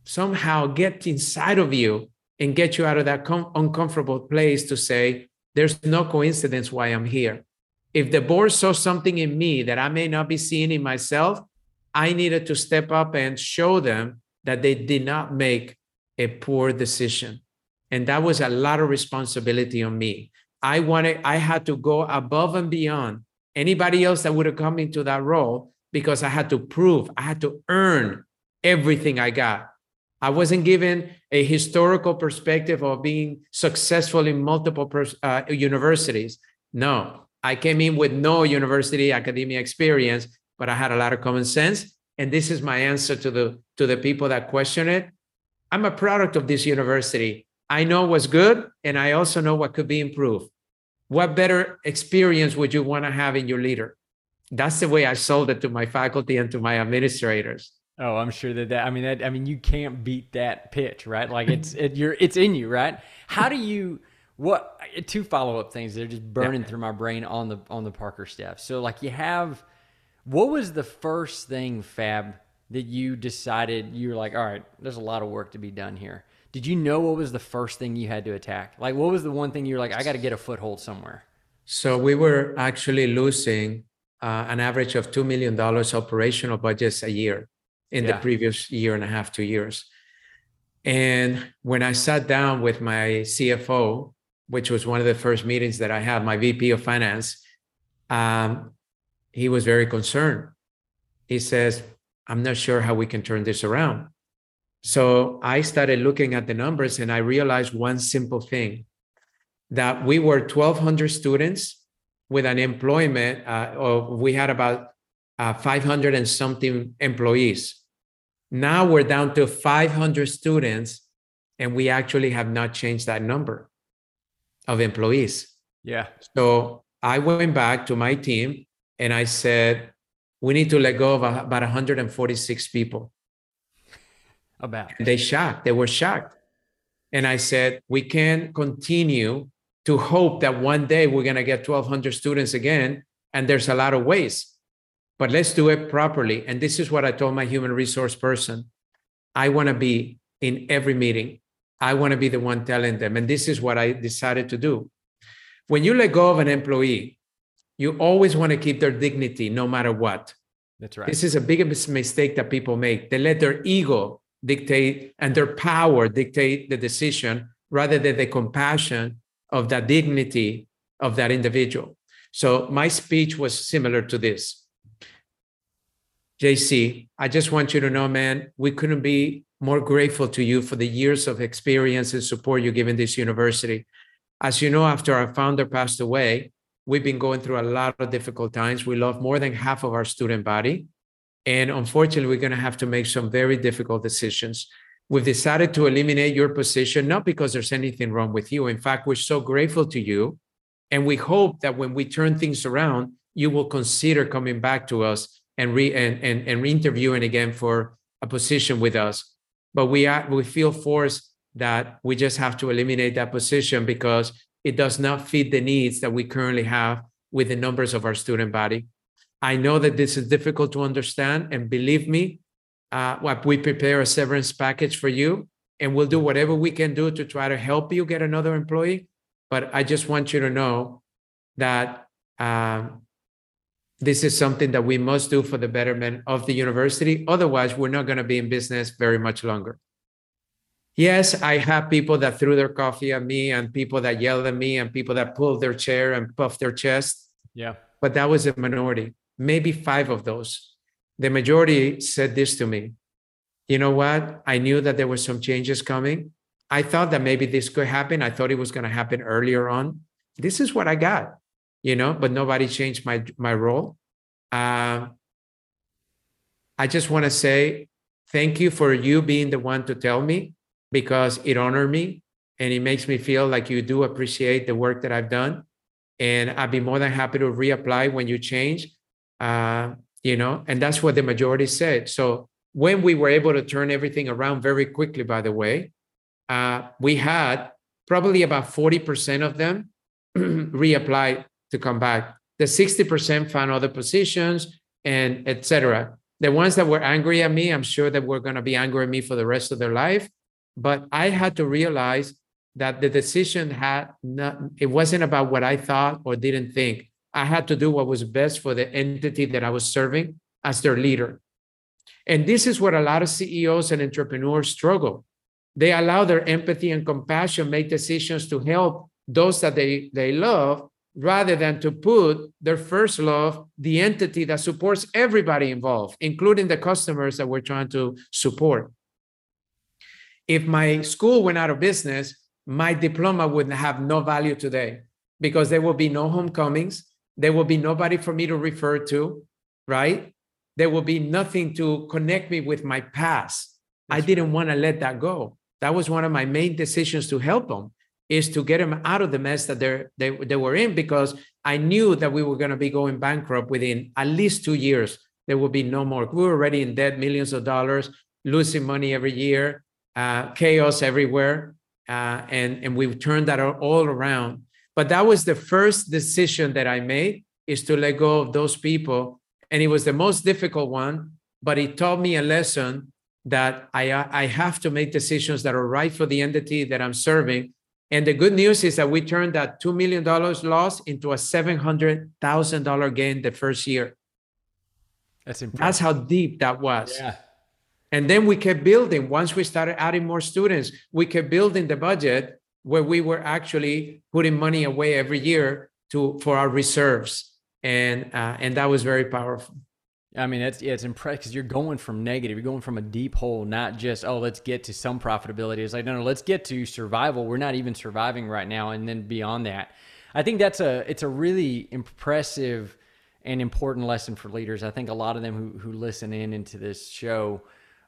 somehow get inside of you and get you out of that com- uncomfortable place to say, there's no coincidence why I'm here. If the board saw something in me that I may not be seeing in myself, I needed to step up and show them that they did not make a poor decision. And that was a lot of responsibility on me. I wanted, I had to go above and beyond anybody else that would have come into that role because I had to prove, I had to earn everything I got. I wasn't given a historical perspective of being successful in multiple pers- uh, universities. No, I came in with no university academia experience, but I had a lot of common sense. And this is my answer to the to the people that question it. I'm a product of this university. I know what's good, and I also know what could be improved. What better experience would you want to have in your leader? That's the way I sold it to my faculty and to my administrators. Oh, I'm sure that that I mean that I mean you can't beat that pitch, right? Like it's it, you're it's in you, right? How do you what two follow up things that are just burning through my brain on the on the Parker staff. So like you have what was the first thing Fab that you decided you were like, all right, there's a lot of work to be done here. Did you know what was the first thing you had to attack? Like what was the one thing you were like, I got to get a foothold somewhere? So we were actually losing uh, an average of $2 million operational budgets a year in Yeah. the previous year and a half, two years. And when I sat down with my CFO, which was one of the first meetings that I had, my VP of finance, um, he was very concerned. He says, I'm not sure how we can turn this around. So I started looking at the numbers and I realized one simple thing that we were 1,200 students with an employment uh, of, we had about uh, 500 and something employees. Now we're down to 500 students, and we actually have not changed that number of employees. Yeah. So I went back to my team and I said, we need to let go of about 146 people. About. And they shocked. They were shocked. And I said, we can't continue to hope that one day we're going to get 1,200 students again. And there's a lot of ways, but let's do it properly. And this is what I told my human resource person I want to be in every meeting. I want to be the one telling them. And this is what I decided to do. When you let go of an employee, you always want to keep their dignity no matter what. That's right. This is a big mistake that people make. They let their ego dictate and their power dictate the decision rather than the compassion of the dignity of that individual. So my speech was similar to this. JC, I just want you to know, man, we couldn't be more grateful to you for the years of experience and support you given this university. As you know, after our founder passed away, we've been going through a lot of difficult times. We lost more than half of our student body. And unfortunately, we're going to have to make some very difficult decisions. We've decided to eliminate your position, not because there's anything wrong with you. In fact, we're so grateful to you. And we hope that when we turn things around, you will consider coming back to us and re and, and, and re-interviewing again for a position with us. But we are we feel forced that we just have to eliminate that position because it does not fit the needs that we currently have with the numbers of our student body. I know that this is difficult to understand, and believe me, uh, we prepare a severance package for you, and we'll do whatever we can do to try to help you get another employee. But I just want you to know that um, this is something that we must do for the betterment of the university. Otherwise, we're not going to be in business very much longer. Yes, I have people that threw their coffee at me, and people that yelled at me, and people that pulled their chair and puffed their chest Yeah. but that was a minority, maybe five of those. The majority said this to me You know what? I knew that there were some changes coming. I thought that maybe this could happen. I thought it was going to happen earlier on. This is what I got, you know, but nobody changed my, my role. Uh, I just want to say thank you for you being the one to tell me because it honored me. and it makes me feel like you do appreciate the work that I've done. And I'd be more than happy to reapply when you change. Uh, you know, and that's what the majority said. So when we were able to turn everything around very quickly, by the way, uh, we had probably about 40% of them [CLEARS THROAT] reapply to come back. The 60% found other positions and etc. The ones that were angry at me, I'm sure that were going to be angry at me for the rest of their life. But I had to realize that the decision had not, it wasn't about what I thought or didn't think. I had to do what was best for the entity that I was serving as their leader. And this is what a lot of CEOs and entrepreneurs struggle. They allow their empathy and compassion make decisions to help those that they, they love rather than to put their first love, the entity that supports everybody involved, including the customers that we're trying to support. If my school went out of business, my diploma would have no value today because there will be no homecomings. There will be nobody for me to refer to, right? There will be nothing to connect me with my past. That's I didn't right. want to let that go. That was one of my main decisions to help them is to get them out of the mess that they're, they, they were in because I knew that we were going to be going bankrupt within at least two years. There will be no more. We were already in debt, millions of dollars, losing money every year, uh, chaos everywhere. Uh, and, and we've turned that all around. But that was the first decision that I made is to let go of those people. And it was the most difficult one, but it taught me a lesson that I, I have to make decisions that are right for the entity that I'm serving and the good news is that we turned that $2 million loss into a $700,000 gain the first year. That's impressive. That's how deep that was. Yeah. And then we kept building. Once we started adding more students, we kept building the budget where we were actually putting money away every year to for our reserves. And uh, and that was very powerful. I mean, it's yeah, it's impressive because you're going from negative, you're going from a deep hole, not just oh, let's get to some profitability. It's like no, no, let's get to survival. We're not even surviving right now, and then beyond that, I think that's a it's a really impressive and important lesson for leaders. I think a lot of them who who listen in into this show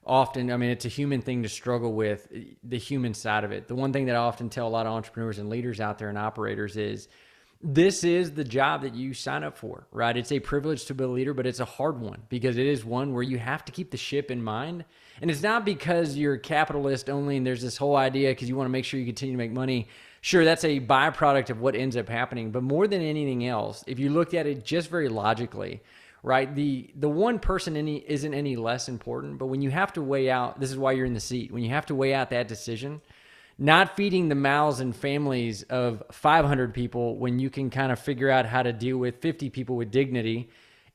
often, I mean, it's a human thing to struggle with the human side of it. The one thing that I often tell a lot of entrepreneurs and leaders out there and operators is this is the job that you sign up for, right? It's a privilege to be a leader, but it's a hard one because it is one where you have to keep the ship in mind. And it's not because you're a capitalist only and there's this whole idea because you want to make sure you continue to make money. Sure, that's a byproduct of what ends up happening. But more than anything else, if you looked at it just very logically, right? The the one person any isn't any less important, but when you have to weigh out, this is why you're in the seat. When you have to weigh out that decision, not feeding the mouths and families of 500 people when you can kind of figure out how to deal with 50 people with dignity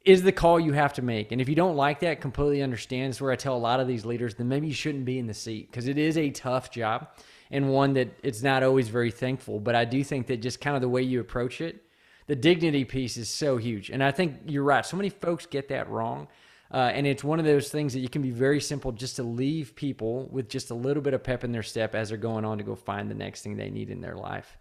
is the call you have to make. And if you don't like that, completely understand. It's where I tell a lot of these leaders, then maybe you shouldn't be in the seat because it is a tough job and one that it's not always very thankful. But I do think that just kind of the way you approach it, the dignity piece is so huge. And I think you're right. So many folks get that wrong. Uh, and it's one of those things that you can be very simple just to leave people with just a little bit of pep in their step as they're going on to go find the next thing they need in their life.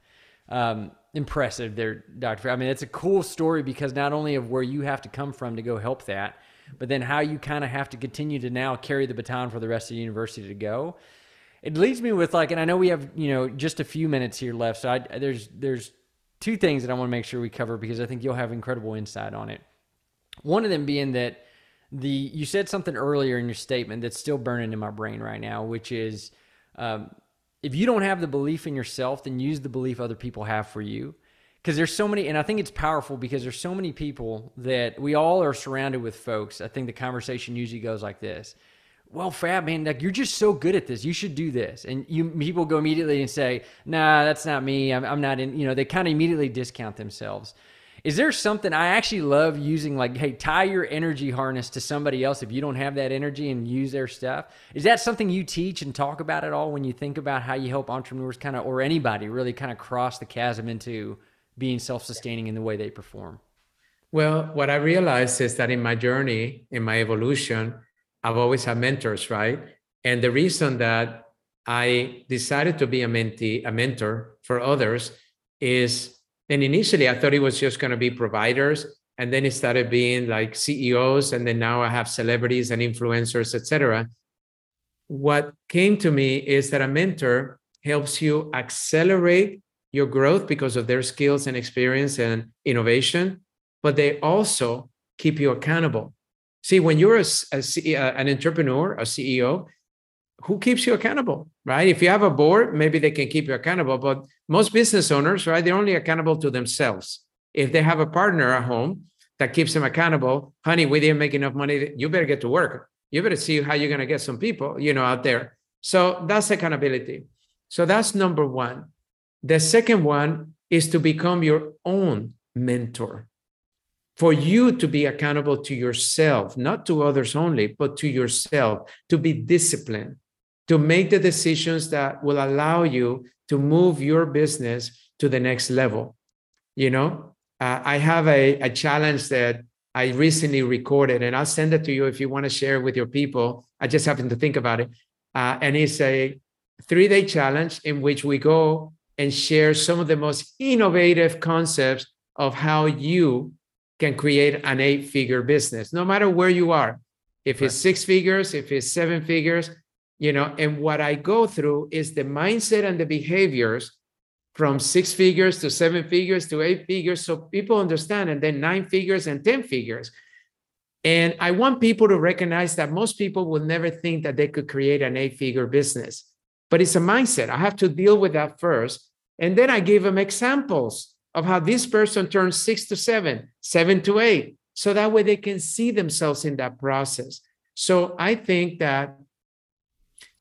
Um, impressive there, Dr. I mean, it's a cool story because not only of where you have to come from to go help that, but then how you kind of have to continue to now carry the baton for the rest of the university to go. It leads me with like, and I know we have, you know, just a few minutes here left. So I, there's, there's two things that I want to make sure we cover because I think you'll have incredible insight on it. One of them being that the you said something earlier in your statement that's still burning in my brain right now, which is um, if you don't have the belief in yourself, then use the belief other people have for you. Because there's so many, and I think it's powerful because there's so many people that we all are surrounded with folks. I think the conversation usually goes like this well, Fab, man, like you're just so good at this. You should do this. And you people go immediately and say, nah, that's not me. I'm, I'm not in, you know, they kind of immediately discount themselves. Is there something I actually love using like, hey, tie your energy harness to somebody else if you don't have that energy and use their stuff? Is that something you teach and talk about at all when you think about how you help entrepreneurs kind of, or anybody really kind of cross the chasm into being self sustaining in the way they perform? Well, what I realized is that in my journey, in my evolution, I've always had mentors, right? And the reason that I decided to be a mentee, a mentor for others is and initially, I thought it was just going to be providers, and then it started being like CEOs, and then now I have celebrities and influencers, etc. What came to me is that a mentor helps you accelerate your growth because of their skills and experience and innovation, but they also keep you accountable. See, when you're a, uh, an entrepreneur, a CEO, who keeps you accountable, right? If you have a board, maybe they can keep you accountable, but most business owners, right, they're only accountable to themselves. If they have a partner at home that keeps them accountable, honey, we didn't make enough money, you better get to work. You better see how you're going to get some people, you know, out there. So that's accountability. So that's number one. The second one is to become your own mentor. For you to be accountable to yourself, not to others only, but to yourself, to be disciplined, to make the decisions that will allow you to move your business to the next level. You know, uh, I have a, a challenge that I recently recorded, and I'll send it to you if you want to share with your people. I just happened to think about it. Uh, and it's a three day challenge in which we go and share some of the most innovative concepts of how you can create an eight figure business, no matter where you are. If it's six figures, if it's seven figures, you know, and what I go through is the mindset and the behaviors from six figures to seven figures to eight figures. So people understand, and then nine figures and 10 figures. And I want people to recognize that most people will never think that they could create an eight figure business but it's a mindset. I have to deal with that first. And then I give them examples of how this person turns six to seven, seven to eight, so that way they can see themselves in that process. So I think that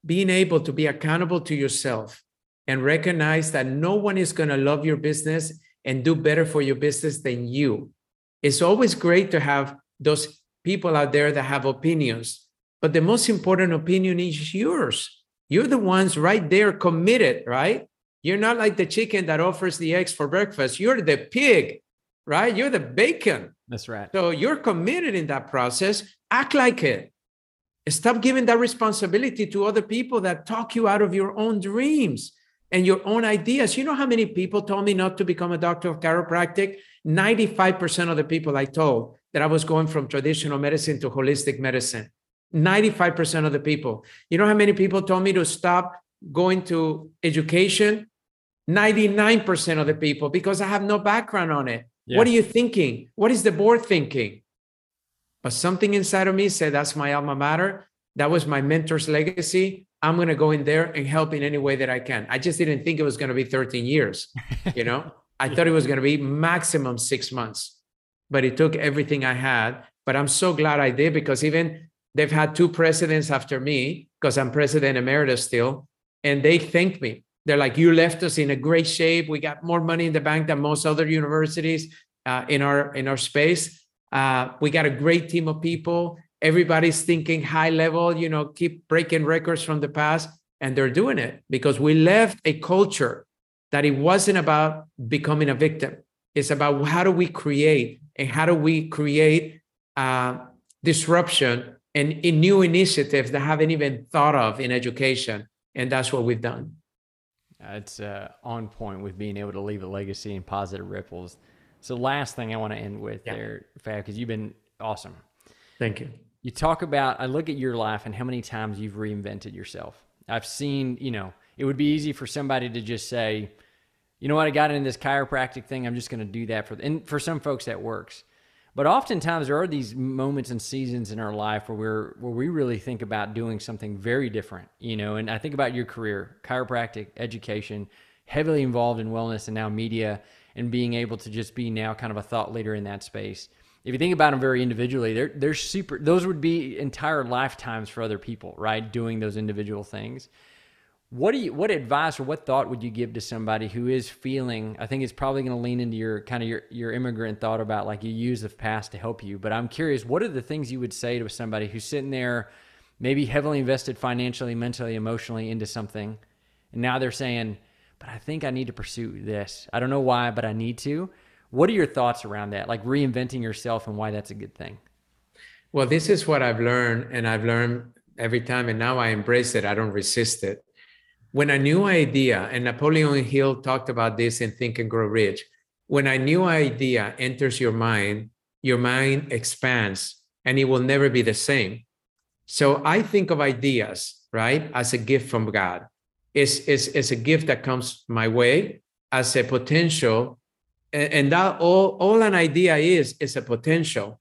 being able to be accountable to yourself and recognize that no one is going to love your business and do better for your business than you. It's always great to have those people out there that have opinions, but the most important opinion is yours. You're the ones right there committed, right? You're not like the chicken that offers the eggs for breakfast. You're the pig, right? You're the bacon. That's right. So you're committed in that process. Act like it. Stop giving that responsibility to other people that talk you out of your own dreams and your own ideas. You know how many people told me not to become a doctor of chiropractic? 95% of the people I told that I was going from traditional medicine to holistic medicine. 95% of the people. You know how many people told me to stop going to education? 99% of the people because I have no background on it. Yeah. What are you thinking? What is the board thinking? But something inside of me said, that's my alma mater. That was my mentor's legacy. I'm going to go in there and help in any way that I can. I just didn't think it was going to be 13 years. [LAUGHS] You know, I yeah. thought it was going to be maximum six months, but it took everything I had. But I'm so glad I did because even They've had two presidents after me because I'm president emeritus still, and they thank me. They're like, "You left us in a great shape. We got more money in the bank than most other universities uh, in our in our space. Uh, we got a great team of people. Everybody's thinking high level. You know, keep breaking records from the past, and they're doing it because we left a culture that it wasn't about becoming a victim. It's about how do we create and how do we create uh, disruption and in new initiatives that haven't even thought of in education. And that's what we've done. It's uh, on point with being able to leave a legacy and positive ripples. So, last thing I want to end with yeah. there, Fab, because you've been awesome. Thank you. You talk about, I look at your life and how many times you've reinvented yourself. I've seen, you know, it would be easy for somebody to just say, you know what, I got into this chiropractic thing. I'm just going to do that for, and for some folks that works. But oftentimes there are these moments and seasons in our life where we're where we really think about doing something very different, you know. And I think about your career, chiropractic education, heavily involved in wellness and now media, and being able to just be now kind of a thought leader in that space. If you think about them very individually, they're they're super. Those would be entire lifetimes for other people, right? Doing those individual things what do you what advice or what thought would you give to somebody who is feeling i think it's probably going to lean into your kind of your, your immigrant thought about like you use the past to help you but i'm curious what are the things you would say to somebody who's sitting there maybe heavily invested financially mentally emotionally into something and now they're saying but i think i need to pursue this. I don't know why but i need to. What are your thoughts around that? Like reinventing yourself and why that's a good thing. Well this is what i've learned and i've learned every time and now i embrace it i don't resist it when a new idea, and Napoleon Hill talked about this in Think and Grow Rich, when a new idea enters your mind, your mind expands and it will never be the same. So I think of ideas, right, as a gift from God. is, is, is a gift that comes my way as a potential. And, and that all, all an idea is, is a potential.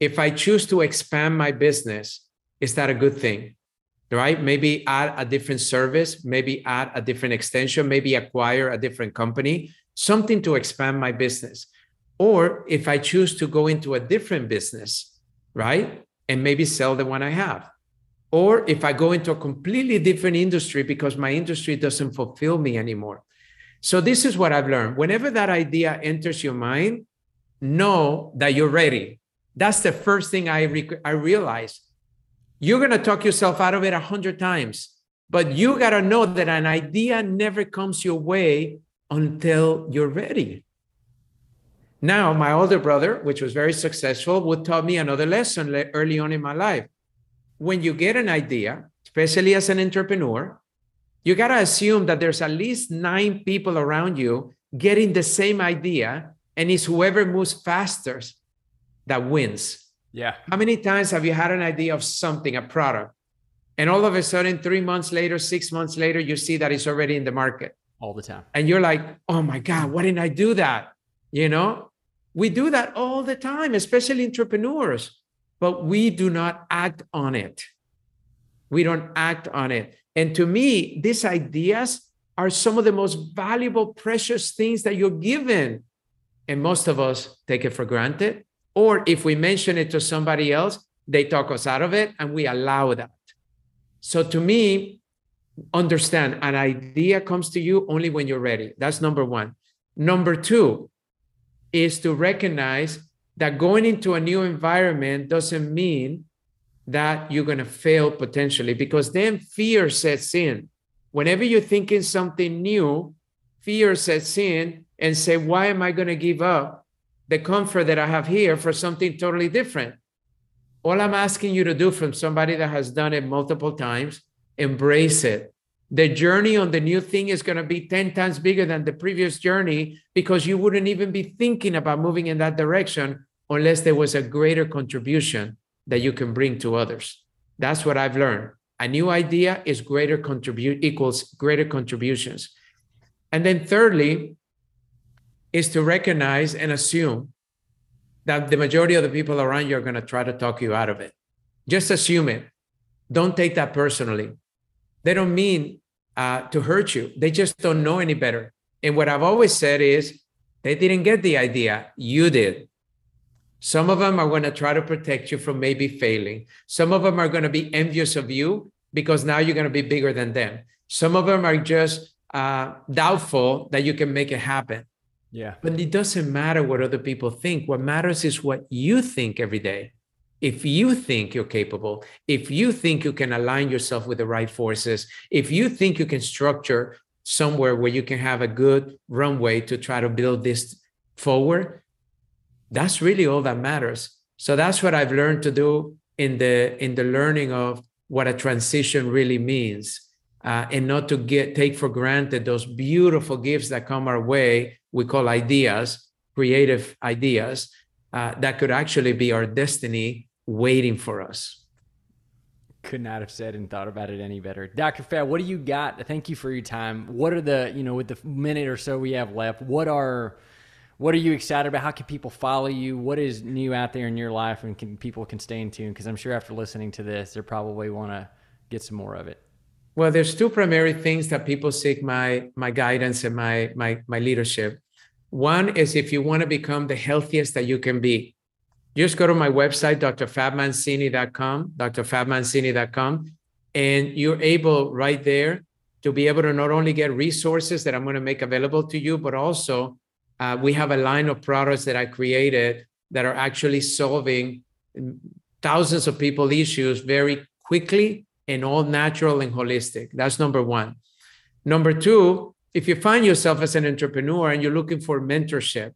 If I choose to expand my business, is that a good thing? Right? Maybe add a different service, maybe add a different extension, maybe acquire a different company, something to expand my business. Or if I choose to go into a different business, right? And maybe sell the one I have. Or if I go into a completely different industry because my industry doesn't fulfill me anymore. So, this is what I've learned. Whenever that idea enters your mind, know that you're ready. That's the first thing I, re- I realized. You're going to talk yourself out of it a hundred times, but you got to know that an idea never comes your way until you're ready. Now, my older brother, which was very successful, would taught me another lesson early on in my life. When you get an idea, especially as an entrepreneur, you got to assume that there's at least nine people around you getting the same idea, and it's whoever moves faster that wins. Yeah. How many times have you had an idea of something, a product, and all of a sudden, three months later, six months later, you see that it's already in the market? All the time. And you're like, oh my God, why didn't I do that? You know, we do that all the time, especially entrepreneurs, but we do not act on it. We don't act on it. And to me, these ideas are some of the most valuable, precious things that you're given. And most of us take it for granted. Or if we mention it to somebody else, they talk us out of it and we allow that. So to me, understand an idea comes to you only when you're ready. That's number one. Number two is to recognize that going into a new environment doesn't mean that you're going to fail potentially because then fear sets in. Whenever you're thinking something new, fear sets in and say, why am I going to give up the comfort that I have here for something totally different? All I'm asking you to do from somebody that has done it multiple times, embrace it. The journey on the new thing is going to be 10 times bigger than the previous journey because you wouldn't even be thinking about moving in that direction unless there was a greater contribution that you can bring to others. That's what I've learned. A new idea is greater contribute equals greater contributions. And then thirdly is to recognize and assume that the majority of the people around you are going to try to talk you out of it. Just assume it. Don't take that personally. They don't mean uh, to hurt you. They just don't know any better. And what I've always said is they didn't get the idea. You did. Some of them are going to try to protect you from maybe failing. Some of them are going to be envious of you because now you're going to be bigger than them. Some of them are just uh, doubtful that you can make it happen. Yeah. But it doesn't matter what other people think. What matters is what you think every day. If you think you're capable, if you think you can align yourself with the right forces, if you think you can structure somewhere where you can have a good runway to try to build this forward, that's really all that matters so that's what i've learned to do in the in the learning of what a transition really means uh, and not to get take for granted those beautiful gifts that come our way we call ideas creative ideas uh, that could actually be our destiny waiting for us could not have said and thought about it any better dr fab what do you got thank you for your time what are the you know with the minute or so we have left what are what are you excited about? How can people follow you? What is new out there in your life, and can people can stay in tune? Because I'm sure after listening to this, they probably want to get some more of it. Well, there's two primary things that people seek my my guidance and my my my leadership. One is if you want to become the healthiest that you can be, just go to my website, drfabmancini.com, drfabmancini.com, and you're able right there to be able to not only get resources that I'm going to make available to you, but also uh, we have a line of products that I created that are actually solving thousands of people issues very quickly and all natural and holistic. That's number one. Number two, if you find yourself as an entrepreneur and you're looking for mentorship,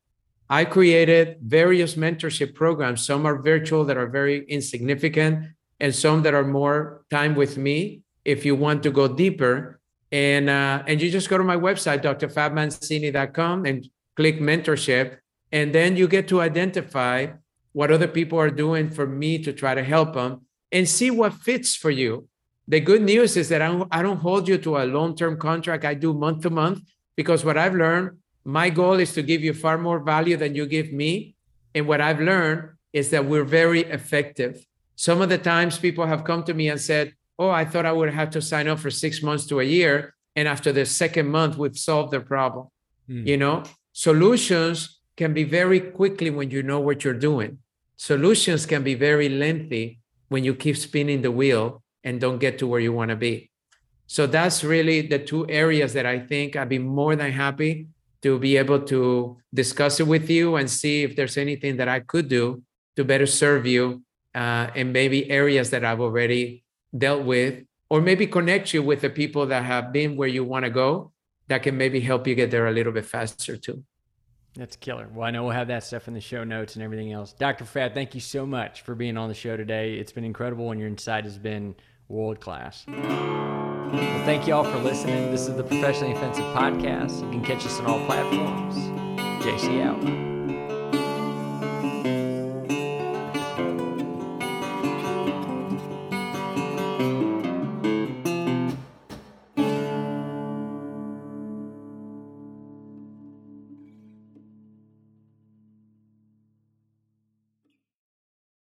I created various mentorship programs. Some are virtual that are very insignificant, and some that are more time with me. If you want to go deeper, and uh, and you just go to my website, drfabmancini.com, and click mentorship, and then you get to identify what other people are doing for me to try to help them and see what fits for you. The good news is that I don't, I don't hold you to a long term contract. I do month to month because what I've learned, my goal is to give you far more value than you give me. And what I've learned is that we're very effective. Some of the times people have come to me and said, Oh, I thought I would have to sign up for six months to a year. And after the second month, we've solved the problem. Mm. You know, solutions can be very quickly when you know what you're doing. Solutions can be very lengthy when you keep spinning the wheel and don't get to where you want to be. So that's really the two areas that I think I'd be more than happy to be able to discuss it with you and see if there's anything that I could do to better serve you uh, in maybe areas that I've already dealt with, or maybe connect you with the people that have been where you want to go that can maybe help you get there a little bit faster too. That's killer. Well, I know we'll have that stuff in the show notes and everything else. Dr. Fad, thank you so much for being on the show today. It's been incredible and your insight has been world class. Well, thank you all for listening. This is the Professionally Offensive Podcast. You can catch us on all platforms. JC out.